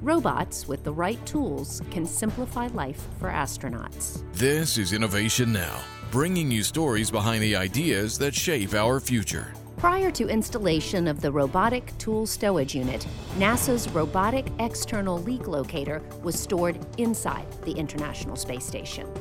Robots with the right tools can simplify life for astronauts. This is Innovation Now, bringing you stories behind the ideas that shape our future. Prior to installation of the Robotic Tool Stowage Unit, NASA's Robotic External Leak Locator was stored inside the International Space Station.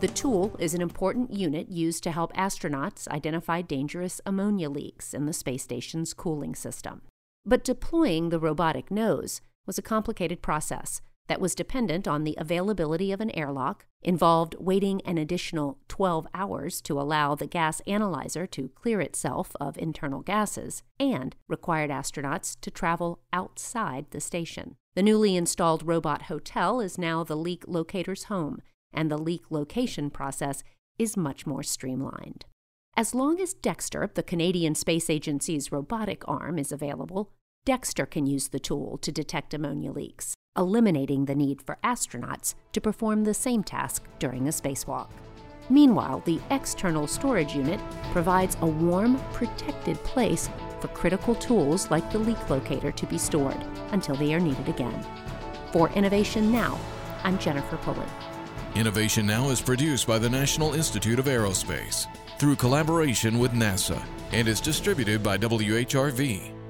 The tool is an important unit used to help astronauts identify dangerous ammonia leaks in the space station's cooling system. But deploying the robotic nose was a complicated process that was dependent on the availability of an airlock, involved waiting an additional 12 hours to allow the gas analyzer to clear itself of internal gases, and required astronauts to travel outside the station. The newly installed robot hotel is now the leak locator's home, and the leak location process is much more streamlined. As long as Dextre, the Canadian Space Agency's robotic arm, is available, Dextre can use the tool to detect ammonia leaks, eliminating the need for astronauts to perform the same task during a spacewalk. Meanwhile, the external storage unit provides a warm, protected place for critical tools like the leak locator to be stored until they are needed again. For Innovation Now, I'm Jennifer Pulley. Innovation Now is produced by the National Institute of Aerospace through collaboration with NASA and is distributed by WHRV.